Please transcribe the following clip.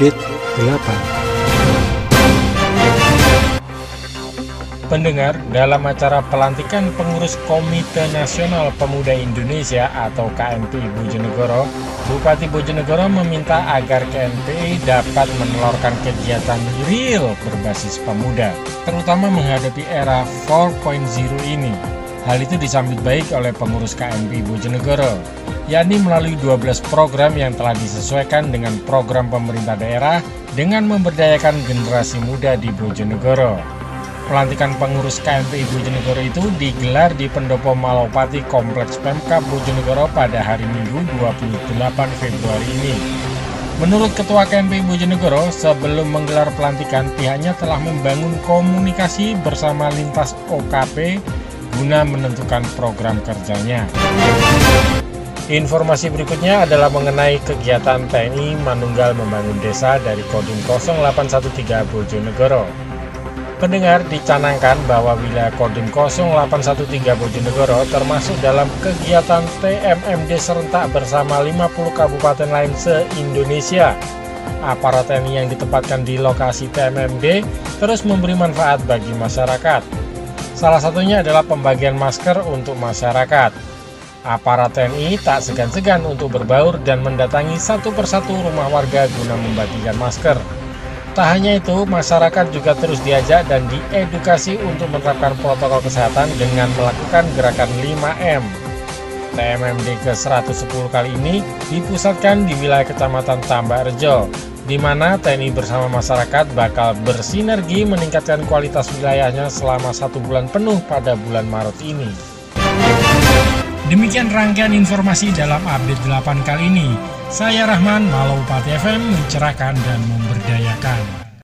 Update 8 Pendengar, dalam acara pelantikan pengurus Komite Nasional Pemuda Indonesia atau KNPI Bojonegoro, Bupati Bojonegoro meminta agar KNPI dapat menelurkan kegiatan real berbasis pemuda, terutama menghadapi era 4.0 ini. Hal itu disambut baik oleh pengurus KNPI Bojonegoro, yakni melalui 12 program yang telah disesuaikan dengan program pemerintah daerah dengan memberdayakan generasi muda di Bojonegoro. Pelantikan pengurus KMPI Bojonegoro itu digelar di Pendopo Malopati Kompleks Pemkap Bojonegoro pada hari Minggu 28 Februari ini. Menurut Ketua KMPI Bojonegoro, sebelum menggelar pelantikan, pihaknya telah membangun komunikasi bersama lintas OKP guna menentukan program kerjanya. Informasi berikutnya adalah mengenai kegiatan TNI Manunggal Membangun Desa dari Kodim 0813 Bojonegoro. Pendengar dicanangkan bahwa wilayah Kodim 0813 Bojonegoro termasuk dalam kegiatan TMMD serentak bersama 50 kabupaten lain se-Indonesia. Aparat TNI yang ditempatkan di lokasi TMMD terus memberi manfaat bagi masyarakat. Salah satunya adalah pembagian masker untuk masyarakat. Aparat TNI tak segan-segan untuk berbaur dan mendatangi satu persatu rumah warga guna membagikan masker. Tak hanya itu, masyarakat juga terus diajak dan diedukasi untuk menerapkan protokol kesehatan dengan melakukan gerakan 5M. TMMD ke-110 kali ini dipusatkan di wilayah Kecamatan Tambak Rejo, di mana TNI bersama masyarakat bakal bersinergi meningkatkan kualitas wilayahnya selama satu bulan penuh pada bulan Maret ini. Demikian rangkaian informasi dalam update 8 kali ini. Saya Rahman, Malau Pati FM, mencerahkan dan memberdayakan.